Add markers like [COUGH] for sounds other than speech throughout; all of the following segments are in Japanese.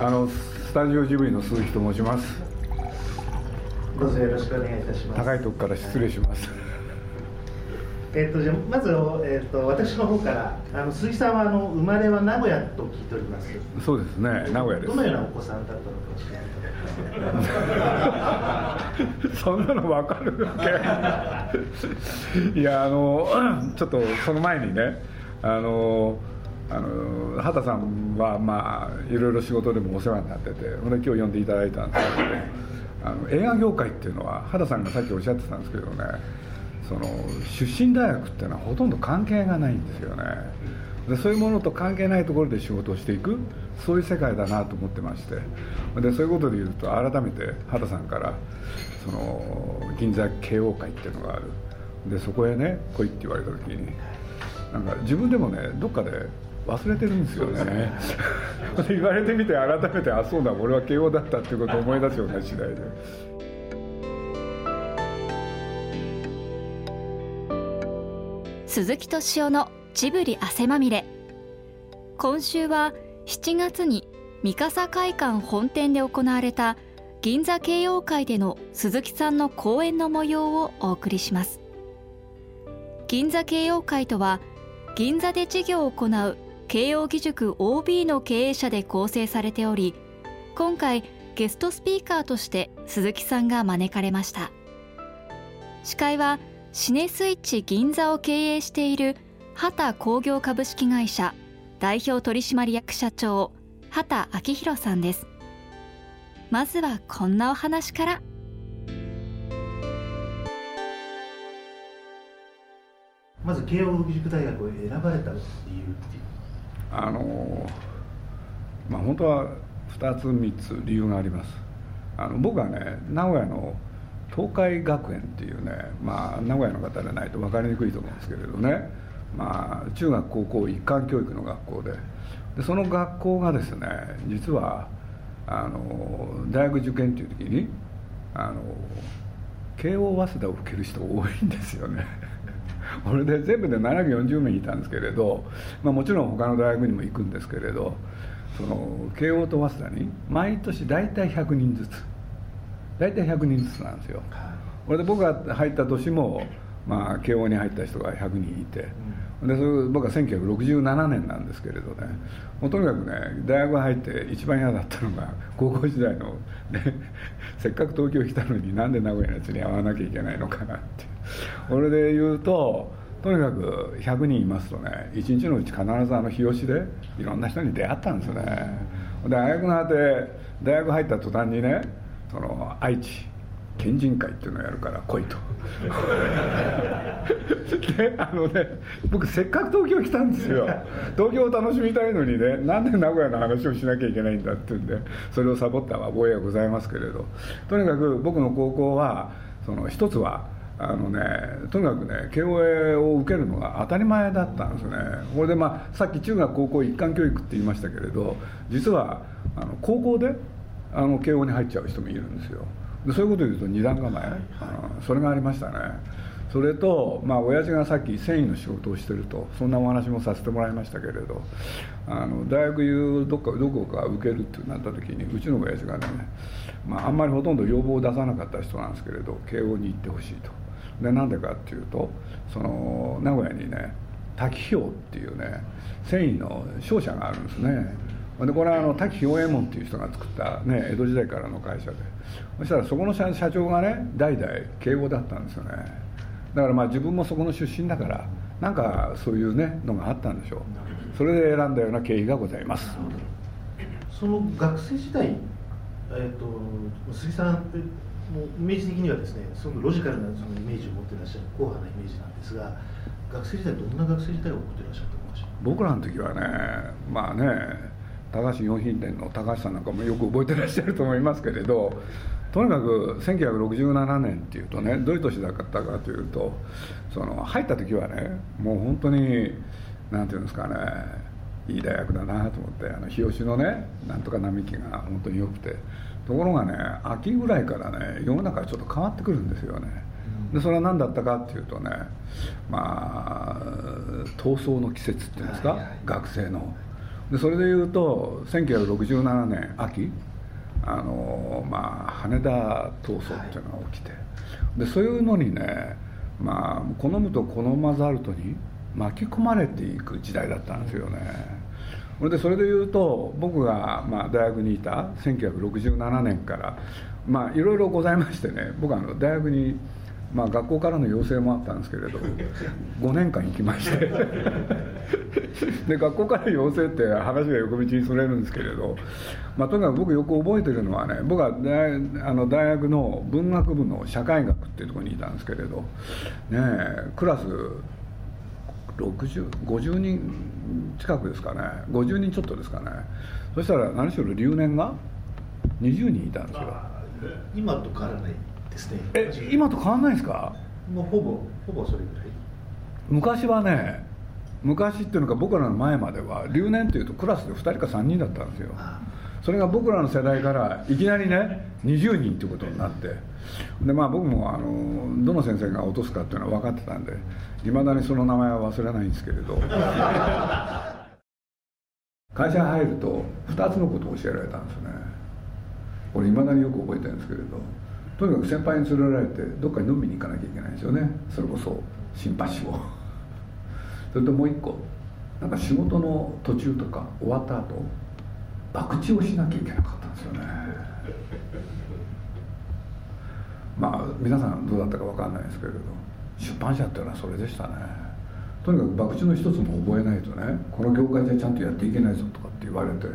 あのスタジオジブリの鈴木と申します。どうぞよろしくお願いいたします。高いとこから失礼します。[LAUGHS] えっとじゃあまず、えっと私の方からあの鈴木さんはあの生まれは名古屋と聞いております。そうですね名古屋です。どのようなお子さんだったのか教えていただけますかそんなの分かるわけ。いやあのちょっとその前にねあのあの畑さんはまあいろいろ仕事でもお世話になっててで今日呼んでいただいたんですけどあの映画業界っていうのは畑さんがさっきおっしゃってたんですけどねその出身大学っていうのはほとんど関係がないんですよね。でそういうものと関係ないところで仕事をしていくそういう世界だなと思ってまして。でそういうことで言うと改めて畑さんからその銀座慶応会っていうのがある。でそこへね来いって言われた時になんか自分でもねどっかで忘れてるんですよね。[LAUGHS] 言われてみて改めてあそうだ俺は慶応だったっていうことを思い出すような次第で。鈴木敏夫のジブリ汗まみれ。今週は7月に三笠会館本店で行われた銀座慶応会での鈴木さんの講演の模様をお送りします。銀座慶応会とは銀座で事業を行う慶応義塾 OB の経営者で構成されており今回ゲストスピーカーとして鈴木さんが招かれました。司会はシネスイッチ銀座を経営している畑工業株式会社代表取締役社長畑明宏さんです。まずはこんなお話から。まず慶応義塾大学を選ばれた理由っていう。あのまあ本当は2つ3つ理由があります。あの僕はね名古屋の東海学園っていうね、まあ、名古屋の方でないと分かりにくいと思うんですけれどね、まあ、中学高校一貫教育の学校で。でその学校がですね実はあの大学受験っていう時にあの慶応早稲田を受ける人多いんですよね。[LAUGHS] 俺で全部で740名いたんですけれど、まあ、もちろん他の大学にも行くんですけれどその慶応と早稲田に毎年大体100人ずつ。大体100人ずつなんですよ、これで僕が入った年も、まあ、慶応に入った人が100人いて、うん、でそれ僕は1967年なんですけれどね。もうとにかくね大学入って一番嫌だったのが高校時代の、ね、[LAUGHS] せっかく東京来たのになんで名古屋のやつに会わなきゃいけないのかなって。これで言うととにかく100人いますとね1日のうち必ずあの日吉でいろんな人に出会ったんですよね。で大学のあて大学入った途端にねその愛知県人会っていうのをやるから来いと。であのね僕せっかく東京来たんですよ。東京を楽しみたいのにねなんで名古屋の話をしなきゃいけないんだっていうんでそれをサボった覚えはございますけれど。とにかく僕の高校はその一つはあのね、とにかくね慶応を受けるのが当たり前だったんですね。これでまあさっき中学高校一貫教育って言いましたけれど実はあの高校であの慶応に入っちゃう人もいるんですよそういうことで言うと二段構え、はいはい、それがありましたね。それとまあ親父がさっき繊維の仕事をしてるとそんなお話もさせてもらいましたけれどあの大学どっかどこか受けるってなった時にうちの親父がね、まあ、あんまりほとんど要望を出さなかった人なんですけれど慶応に行ってほしいと。でなんでかっていうとその名古屋にね滝氷っていうね繊維の商社があるんですね。でこれはあの滝氷右衛門っていう人が作った、ね、江戸時代からの会社で。そしたらそこの社長がね代々敬語だったんですよね。だからまあ自分もそこの出身だからなんかそういうねのがあったんでしょう。それで選んだような経緯がございます。その学生時代、えーと、杉さんもうイメージ的にはですねすごくロジカルなそのイメージを持っていらっしゃる硬派なイメージなんですが学生時代どんな学生時代を送っていらっしゃったんでしょう僕らの時はねまあね高橋洋品店の高橋さんなんかもよく覚えてらっしゃると思いますけれどとにかく1967年っていうとねどういう年だったかというとその入った時はねもう本当に何て言うんですかねいい大学だなと思ってあの日吉のねなんとか並木が本当に良くてところがね秋ぐらいからね世の中がちょっと変わってくるんですよね。でそれは何だったかっていうとねまあ闘争の季節っていうんですか、学生のでそれでいうと1967年秋あの、まあ、羽田闘争っていうのが起きて、でそういうのにね、まあ、好むと好まざるとに巻き込まれていく時代だったんですよね。でそれでいうと僕がまあ大学にいた1967年からまあいろいろございましてね僕はあの大学にまあ、学校からの要請もあったんですけれど5年間行きましてで学校からの要請って話が横道にそれるんですけれど、まあ、とにかく僕よく覚えてるのはね僕は大あの大学の文学部の社会学っていうところにいたんですけれど、ね、クラス6050人近くですかね。50人ちょっとですかね。そしたら何しろ留年が20人いたんですよ。今と変わらないですね。え今と変わんないですか？もうほぼほぼそれぐらい。昔はね昔っていうのか僕らの前までは留年っていうとクラスで2人か3人だったんですよ。それが僕らの世代からいきなりね20人っていうことになって。でまあ僕もあのどの先生が落とすかっていうのは分かってたんでいまだにその名前は忘れないんですけれど。[LAUGHS] 会社に入ると2つのことを教えられたんですね。これいまだによく覚えてるんですけれど。とにかく先輩に連れられてどっかに飲みに行かなきゃいけないんですよね。それこそシンパシーをそれともう一個なんか仕事の途中とか終わった後博打をしなきゃいけなかったんですよね。[LAUGHS] まあ皆さんどうだったか分かんないですけれど出版社っていうのはそれでしたね。とにかく博打の一つも覚えないとねこの業界じゃちゃんとやっていけないぞとかって言われて、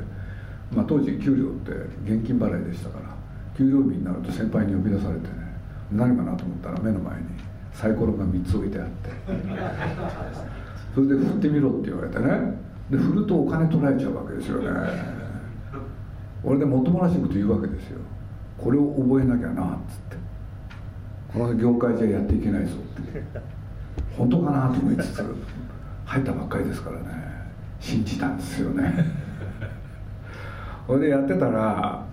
まあ、当時給料って現金払いでしたから給料日になると先輩に呼び出されてね何かなと思ったら目の前にサイコロが3つ置いてあって。それで振ってみろって言われてね。で振るとお金取られちゃうわけですよね。俺でもっともらしいこと言うわけですよ。これを覚えなきゃなっつって。この業界じゃやっていけないぞって。本当かなと思いつつ入ったばっかりですからね。信じたんですよね。それでやってたら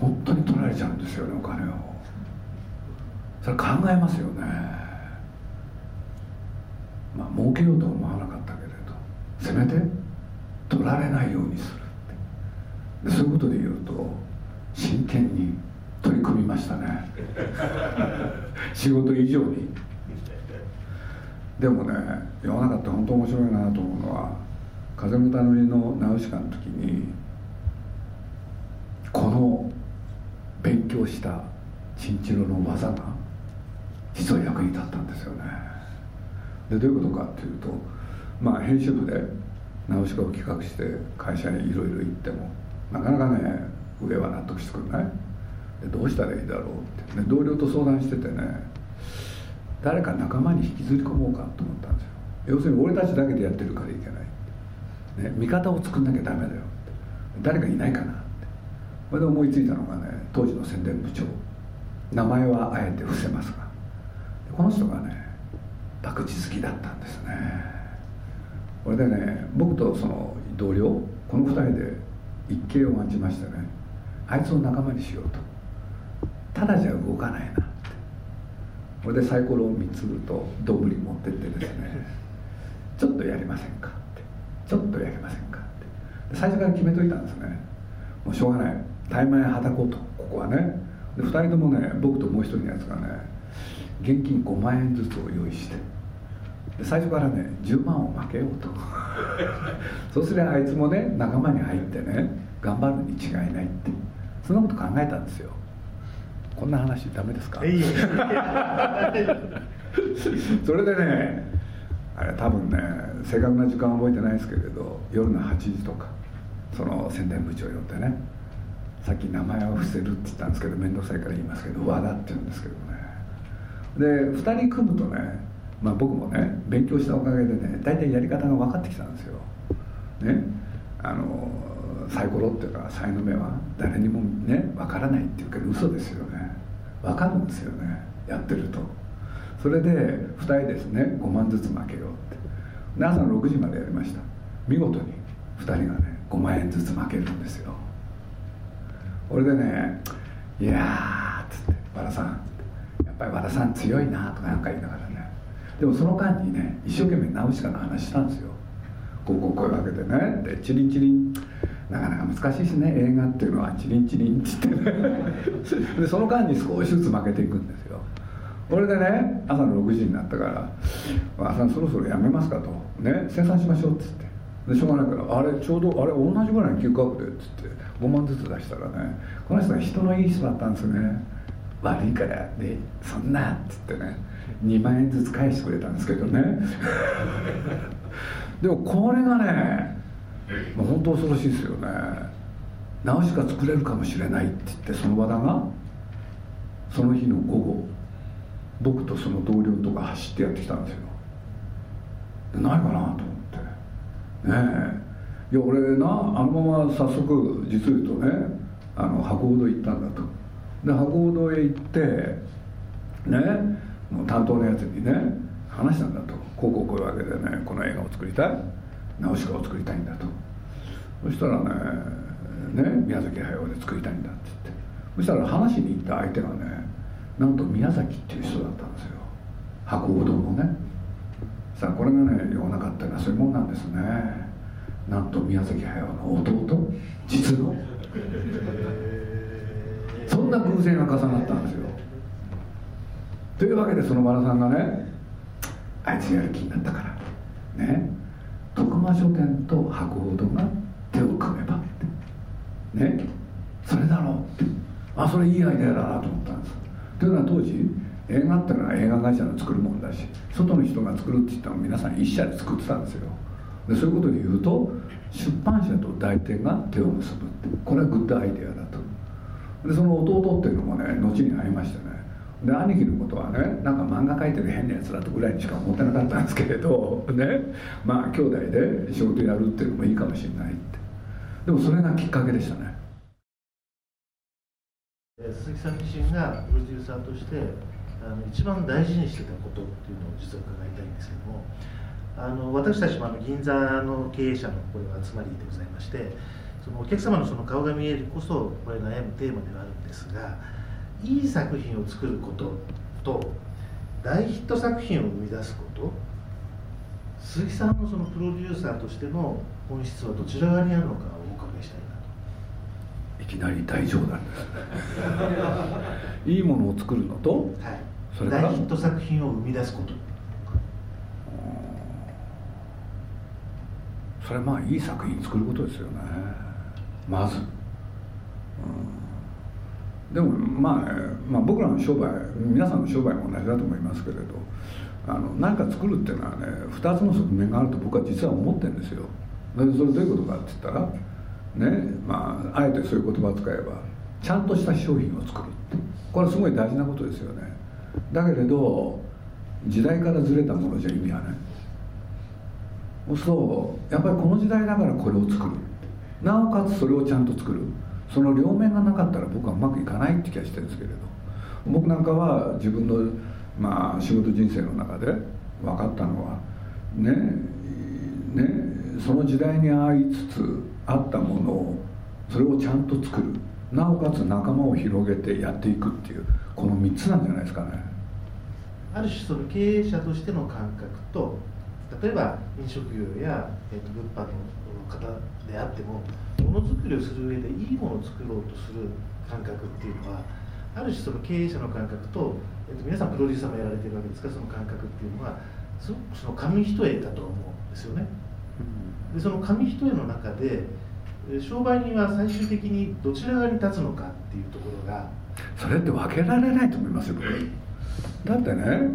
本当に取られちゃうんですよねお金を。それ考えますよね。まあ儲けようとは思わなかったけれどせめて取られないようにするでそういうことで言うと真剣に取り組みましたね。[LAUGHS] 仕事以上に。でもね世の中って本当面白いなと思うのは「風の頼みのナウシカ」の時にこの勉強したチンチロの技が実は役に立ったんですよね。でどういうことかっていうとまあ編集部でナウシカを企画して会社にいろいろ行ってもなかなかね上は納得してくれない。どうしたらいいだろうって、ね、同僚と相談しててね誰か仲間に引きずり込もうかと思ったんですよ。要するに俺たちだけでやってるからいけない、ね、味方を作んなきゃダメだよ誰かいないかなって。それで思いついたのがね当時の宣伝部長。名前はあえて伏せますが。この人がね博打好きだったんですね。これでね僕とその同僚この2人で一計を案じましてねあいつを仲間にしようと。ただじゃ動かないなって。これでサイコロを3つるとどぶり持ってってですねちょっとやりませんかって。ちょっとやりませんかって。最初から決めといたんですね。もうしょうがない。対面はたこうとここはね。で2人ともね僕ともう一人のやつがね現金5万円ずつを用意して。最初からね10万を負けようと。[LAUGHS] そうすりゃあいつもね仲間に入ってね頑張るに違いないって。そんなこと考えたんですよ。こんな話ダメですか？[LAUGHS] それでねあれ多分ね正確な時間は覚えてないですけれど夜の8時とかその宣伝部長呼んでねさっき名前を伏せるって言ったんですけど面倒くさいから言いますけど和田って言うんですけどね。で2人組むとね、まあ、僕もね勉強したおかげでね大体やり方が分かってきたんですよ。ね。あのサイコロっていうか才の目は誰にもね分からないっていうけど嘘ですよね。分かるんですよね。やってると。それで2人ですね5万ずつ負けようって。で朝の6時までやりました。見事に2人がね5万円ずつ負けるんですよ。これでね「いやー」っつって「和田さん」やっぱり和田さん強いなとかなんか言いながらでもその間にね一生懸命ナウシカの話したんですよ。こうこう声かけてね。でチリンチリン。なかなか難しいしね映画っていうのは。チリンチリンって言ってね。[LAUGHS] でその間に少しずつ負けていくんですよ。これでね朝の6時になったから「朝そろそろやめますか」と「ね生産しましょう」っつって。でしょうがないから「あれちょうどあれ同じぐらいの休暇で」っつって。5万ずつ出したらねこの人は人のいい人だったんですね。悪いからでそんなっつってね。2万円ずつ返してくれたんですけどね。でもこれがね本当恐ろしいですよね。直しか作れるかもしれないって言ってその和田がその日の午後僕とその同僚とか走ってやってきたんですよ。でないかなと思って。ねえ。いや俺なあのまま早速実を言うとねあの博報堂行ったんだと。で博報堂へ行ってねもう担当のやつにね話したんだと。こうこうこういうわけでねこの映画を作りたい。ナウシカを作りたいんだと。そしたらねね宮崎駿で作りたいんだって言って。そしたら話しに行った相手がねなんと宮崎っていう人だったんですよ。博報堂のね。さあこれがね世の中っていうのはそういうもんなんですね。なんと宮崎駿の弟実の。そんな偶然が重なったんですよというわけでその和田さんがねあいつやる気になったからね徳間書店と博報堂が手を組めばってねそれだろうってあそれいいアイデアだなと思ったんです。というのは当時映画ってのは映画会社の作るもんだし外の人が作るって言ったら皆さん一社で作ってたんですよ。でそういうことで言うと出版社と代理店が手を結ぶってこれはグッドアイデアだと。でその弟っていうのもね後に会いましてねで兄貴のことはねなんか漫画描いてる変なやつだとぐらいにしか思ってなかったんですけれど [LAUGHS] ねまあ兄弟で仕事やるっていうのもいいかもしれないって。でもそれがきっかけでしたね。鈴木さん自身がプロデューサーとしてあの一番大事にしてたことっていうのを実は伺いたいんですけどもあの私たちもあの銀座の経営者のこれは集まりでございましてそのお客様のその顔が見えるこそこれ悩むテーマではあるんですがいい作品を作ることと大ヒット作品を生み出すこと。鈴木さんのそのプロデューサーとしての本質はどちら側にあるのかをお伺いしたいなと。いきなり大冗談です [LAUGHS] いいものを作るのと、はい、それから？大ヒット作品を生み出すこと。それはまあいい作品作ることですよね。まず、うん、でもまあ、まあ、僕らの商売皆さんの商売も同じだと思いますけれどあの何か作るっていうのはね2つの側面があると僕は実は思ってるんですよ。でそれどういうことかって言ったらねまああえてそういう言葉を使えばちゃんとした商品を作るこれはすごい大事なことですよね。だけれど時代からずれたものじゃ意味はない。そうやっぱりこの時代だからこれを作る。なおかつそれをちゃんと作る。その両面がなかったら僕はうまくいかないって気がしてるんですけれど。僕なんかは自分の、まあ、仕事人生の中で分かったのはねねその時代に合いつつあったものをそれをちゃんと作る。なおかつ仲間を広げてやっていくっていうこの3つなんじゃないですかね。ある種その経営者としての感覚と例えば飲食業や、えー、と物販の方であってもものづくりをする上でいいものを作ろうとする感覚っていうのはある種その経営者の感覚と,、えー、と皆さんプロデューサーもやられてるわけですからその感覚っていうのはすごくその紙一重だと思うんですよね。でその紙一重の中で商売人は最終的にどちら側に立つのかっていうところがそれって分けられないと思いますよ僕。だってね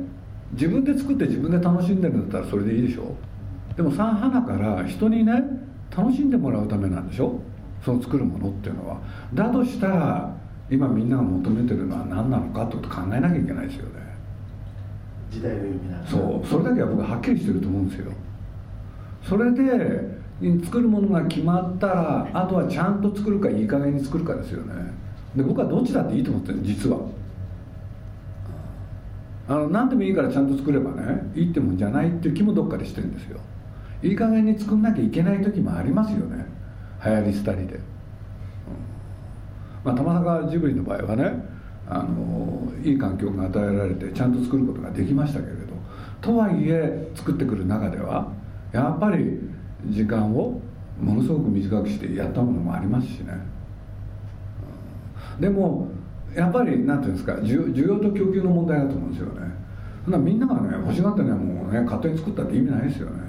自分で作って自分で楽しんでるんだったらそれでいいでしょ。でも三花から人にね楽しんでもらうためなんでしょ？その作るものっていうのは。だとしたら今みんなが求めてるのは何なのかってこと考えなきゃいけないですよね。時代を読みながらそう。それだけは僕はっきりしてると思うんですよ。それで作るものが決まったらあとはちゃんと作るかいい加減に作るかですよね。で僕はどっちだっていいと思ってる実は。あの何でもいいからちゃんと作ればねいいってもんじゃないっていう気もどっかでしてるんですよいい加減に作んなきゃいけない時もありますよね。流行り廃りで、うん。まあ、玉坂ジブリの場合はねあのいい環境が与えられてちゃんと作ることができましたけれど。とはいえ作ってくる中ではやっぱり時間をものすごく短くしてやったものもありますしね、うん、でもやっぱり何ていうんですか需要と供給の問題だと思うんですよね。みんながね欲しがってねもうね勝手に作ったって意味ないですよね。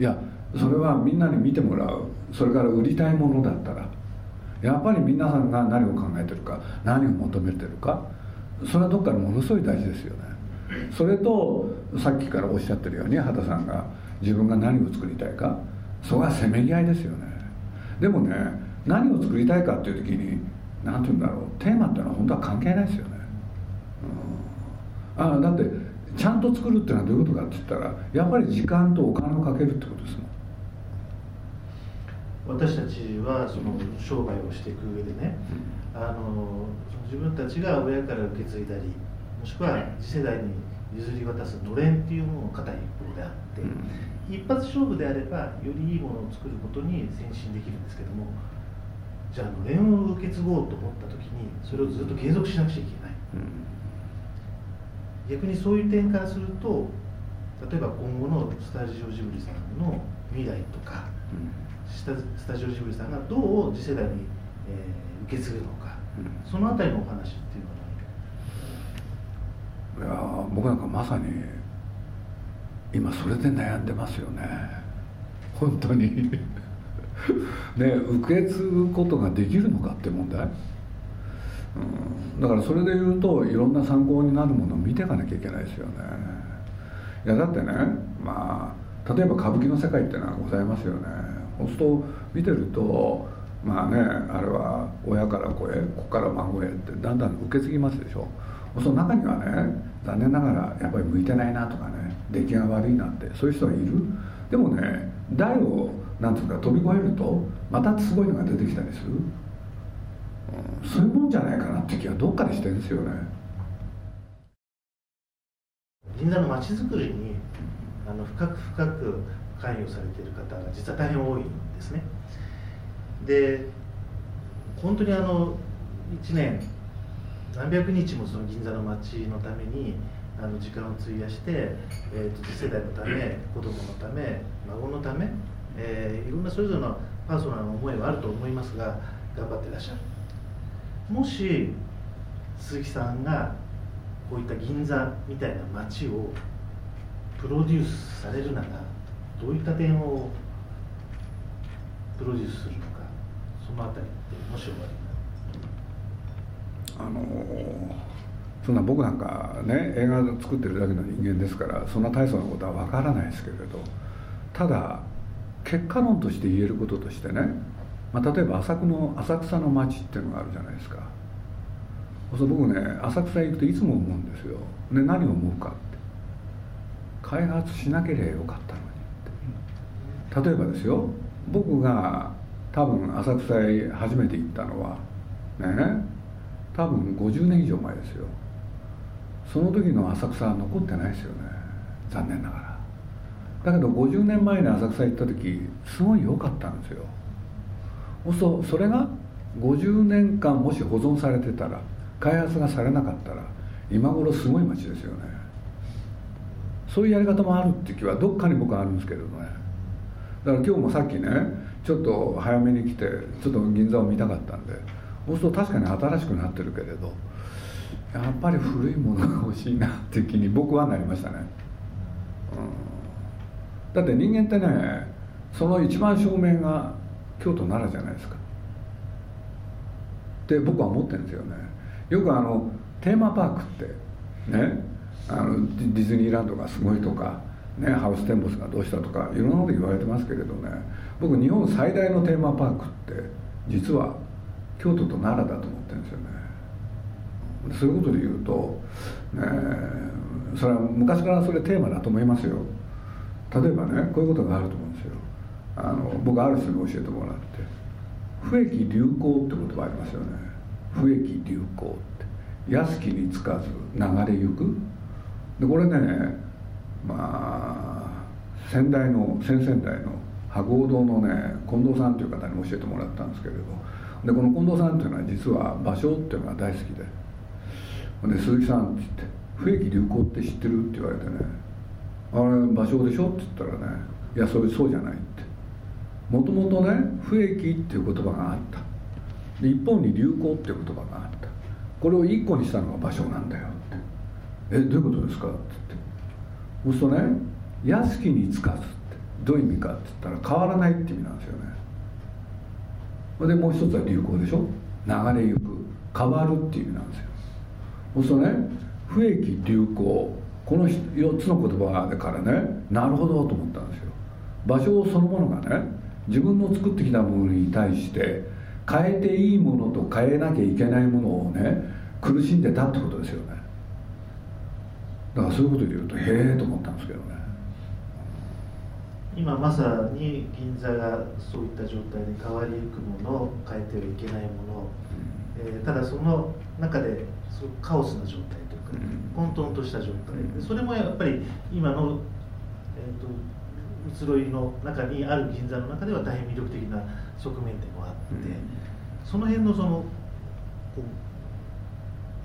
いやそれはみんなに見てもらう。それから売りたいものだったら。やっぱり皆さんが何を考えてるか何を求めてるか。それはどっかでものすごい大事ですよね。それとさっきからおっしゃってるように畑さんが自分が何を作りたいか。そこはせめぎ合いですよね。でもね何を作りたいかっていう時に何て言うんだろう。テーマっていうのは本当は関係ないですよね、うん、あだってちゃんと作るっていうのはどういうことかって言ったらやっぱり時間とお金をかけるってことですもん。私たちはその商売をしていく上でね、うん、あの自分たちが親から受け継いだりもしくは次世代に譲り渡すのれんっていうものの固い一方であって、うん、一発勝負であればよりいいものを作ることに先進できるんですけどもじゃあのれんを受け継ごうと思った時にそれをずっと継続しなくちゃいけない、うん、逆にそういう点からすると例えば今後のスタジオジブリさんの未来とか、うん、スタジオジブリさんがどう次世代に、えー、受け継ぐのか、そのあたりのお話っていうのはいや僕なんかまさに今それで悩んでますよね。本当に。[LAUGHS] ね受け継ぐことができるのかって問題、うん、だからそれで言うといろんな参考になるものを見ていかなきゃいけないですよね。いやだってねまあ例えば歌舞伎の世界っていうのはございますよね。そうすると見てるとまあねあれは親から子へ子から孫へってだんだん受け継ぎますでしょ。その中にはね残念ながらやっぱり向いてないなとかね出来が悪いなってそういう人がいる。でもね台をなんつうか飛び越えるとまたすごいのが出てきたりする、そういうもんじゃないかなって気はどっかでしてるんですよね。銀座の街づくりにあの深く深く関与されている方が実は大変多いんですね。で本当にあの1年何百日もその銀座の街のためにあの時間を費やして、えーと、次世代のため子供のため孫のため、えー、いろんなそれぞれのパーソナルな思いはあると思いますが頑張ってらっしゃる。もし鈴木さんがこういった銀座みたいな街をプロデュースされるならどういった点をプロデュースするのかそのあたりってもしおありあのそんな僕なんかね映画作ってるだけの人間ですからそんな大層なことは分からないですけれどただ結果論として言えることとしてね、まあ、例えば浅草の浅草の街っていうのがあるじゃないですか。そう僕ね浅草行くといつも思うんですよ、ね、何を思うかって。開発しなければよかったのにって。例えばですよ僕が多分浅草へ初めて行ったのはね多分50年以上前ですよ。その時の浅草は残ってないですよね。残念ながら。だけど50年前に浅草行った時すごい良かったんですよ。そそれが50年間もし保存されてたら開発がされなかったら今頃すごい街ですよね。そういうやり方もあるって気はどっかに僕はあるんですけれどね。だから今日もさっきねちょっと早めに来てちょっと銀座を見たかったんでそうすると確かに新しくなってるけれどやっぱり古いものが欲しいなって気に僕はなりましたね、うん、だって人間ってねその一番正面が京都奈良じゃないですか。って僕は思ってるんですよね。よくあのテーマパークってねあのディズニーランドがすごいとか、ね、ハウステンボスがどうしたとかいろんなこと言われてますけれどね。僕日本最大のテーマパークって実は京都と奈良だと思ってるんですよね。そういうことで言うと、ね、それは昔からそれテーマだと思いますよ。例えばねこういうことがあると思う。あの僕ある人に教えてもらって。不益流行って言葉ありますよね。不益流行って。安きにつかず流れゆく。でこれねまあ先代の先々代の羽合堂のね近藤さんという方に教えてもらったんですけれど。でこの近藤さんっていうのは実は芭蕉っていうのが大好きで。で鈴木さんって言って「不益流行って知ってる?」って言われてね「あれ芭蕉でしょ?」って言ったらねいやそれそうじゃないって。もともとね不益っていう言葉があった。で一方に流行っていう言葉があった。これを一個にしたのが場所なんだよって。えどういうことですかって。言ってそうするとね安きにつかずって。どういう意味かって言ったら変わらないって意味なんですよね。でもう一つは流行でしょ。流れゆく。変わるっていう意味なんですよ。そうするとね不益流行。この4つの言葉だからねなるほどと思ったんですよ。場所そのものがね自分の作ってきたものに対して変えていいものと変えなきゃいけないものをね苦しんでたってことですよね。だからそういうことで言うとへえと思ったんですけどね。今まさに銀座がそういった状態で変わりゆくものを変えてはいけないもの、えー、ただその中でカオスな状態というか、混沌とした状態。でそれもやっぱり今の、えーと、移ろいの中にある銀座の中では大変魅力的な側面でもあって、その辺のそのこ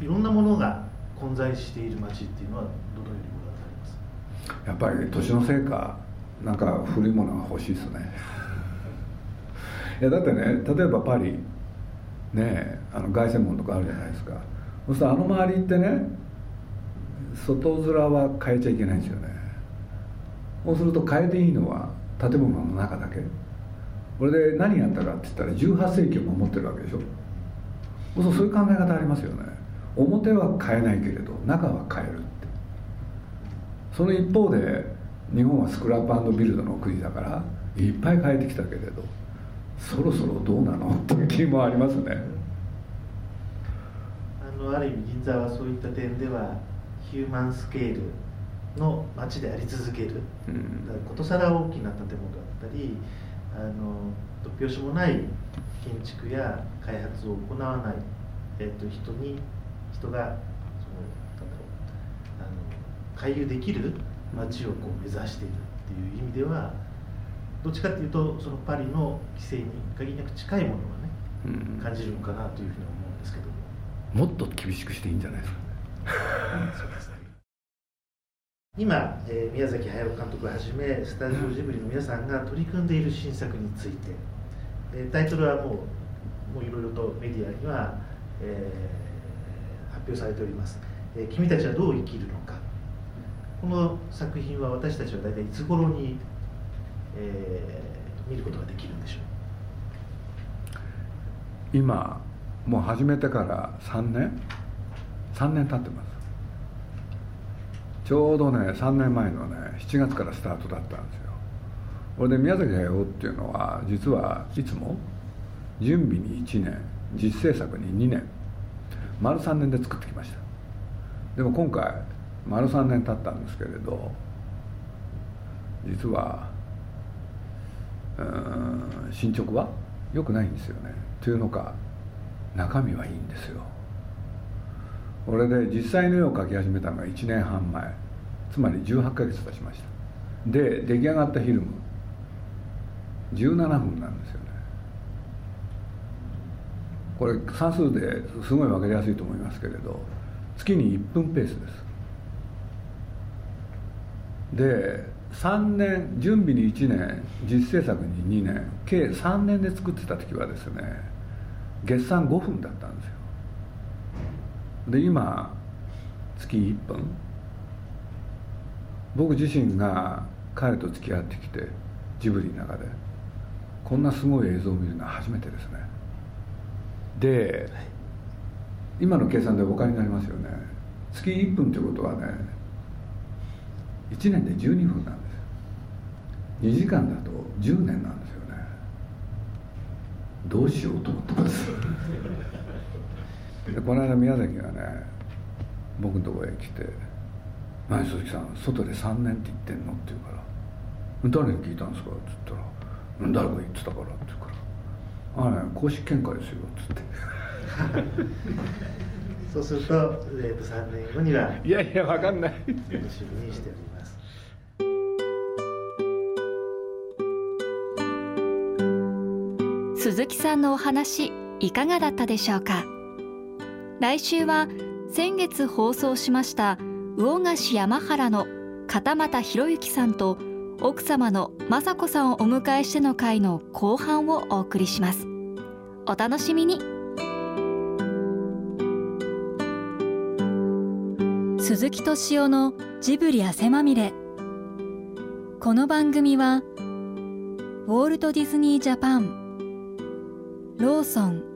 ういろんなものが混在している街っていうのはどのようにご覧になります？やっぱり年のせいかなんか古いものが欲しいですね。[LAUGHS] いやだってね例えばパリねあの凱旋門とかあるじゃないですか。そうするとあの周りってね外面は変えちゃいけないんですよねそうすると変えていいのは建物の中だけ。これで何やったかって言ったら18世紀を守ってるわけでしょ。そうそういう考え方ありますよね。表は変えないけれど中は変えるって。その一方で日本はスクラップビルドの国だからいっぱい変えてきたけれどそろそろどうなの？っていう気もありますね。あのある意味銀座はそういった点ではヒューマンスケールの街であり続ける、うん、ことさら大きな建物だったりあの突拍子もない建築や開発を行わない、えーと、人に人がそのなんだろうあの回遊できる街をこう目指しているっていう意味ではどっちかっていうとそのパリの規制に限りなく近いものがね、うん、感じるのかなというふうに思うんですけども。っと厳しくしていいんじゃないですか、そうですね今、えー、宮崎駿監督をはじめスタジオジブリの皆さんが取り組んでいる新作について、えー、タイトルはもうもういろいろとメディアには、えー、発表されております「えー、君たちはどう生きるのか」この作品は私たちは大体いつ頃に、えー、見ることができるんでしょう。今もう始めてから3年？3年経ってます。ちょうどね3年前のね7月からスタートだったんですよ。これで宮崎駿っていうのは実はいつも準備に1年実制作に2年丸3年で作ってきました。でも今回丸3年経ったんですけれど実はうん進捗は良くないんですよね。というのか中身はいいんですよ。これで実際の絵を描き始めたのが1年半前。つまり18ヶ月経ちました。で出来上がったフィルム。17分なんですよね。これ算数ですごい分かりやすいと思いますけれど月に1分ペースです。で3年準備に1年実制作に2年計3年で作ってた時はですね月産5分だったんですよ。で今月1分僕自身が彼と付き合ってきてジブリの中で。こんなすごい映像を見るのは初めてですね。で今の計算でお金になりますよね。月1分ということはね1年で12分なんです。2時間だと10年なんですよね。どうしようと思ってます。でこの間宮崎がね僕のところへ来て「何鈴木さん外で3年って言ってんの?」って言うから「誰に聞いたんですか?」って言ったら「誰が言ってたから」って言うから「ああ、ね、公式見解ですよ」っつって。[LAUGHS] そうすると,、えー、と3年後にはいやいや分かんない。楽しみにしております。鈴木さんのお話いかがだったでしょうか？来週は先月放送しました魚河岸山原の片俣博之さんと奥様の雅子さんをお迎えしての回の後半をお送りします。お楽しみに。鈴木敏夫のジブリ汗まみれ。この番組はウォールト・ディズニー・ジャパンローソン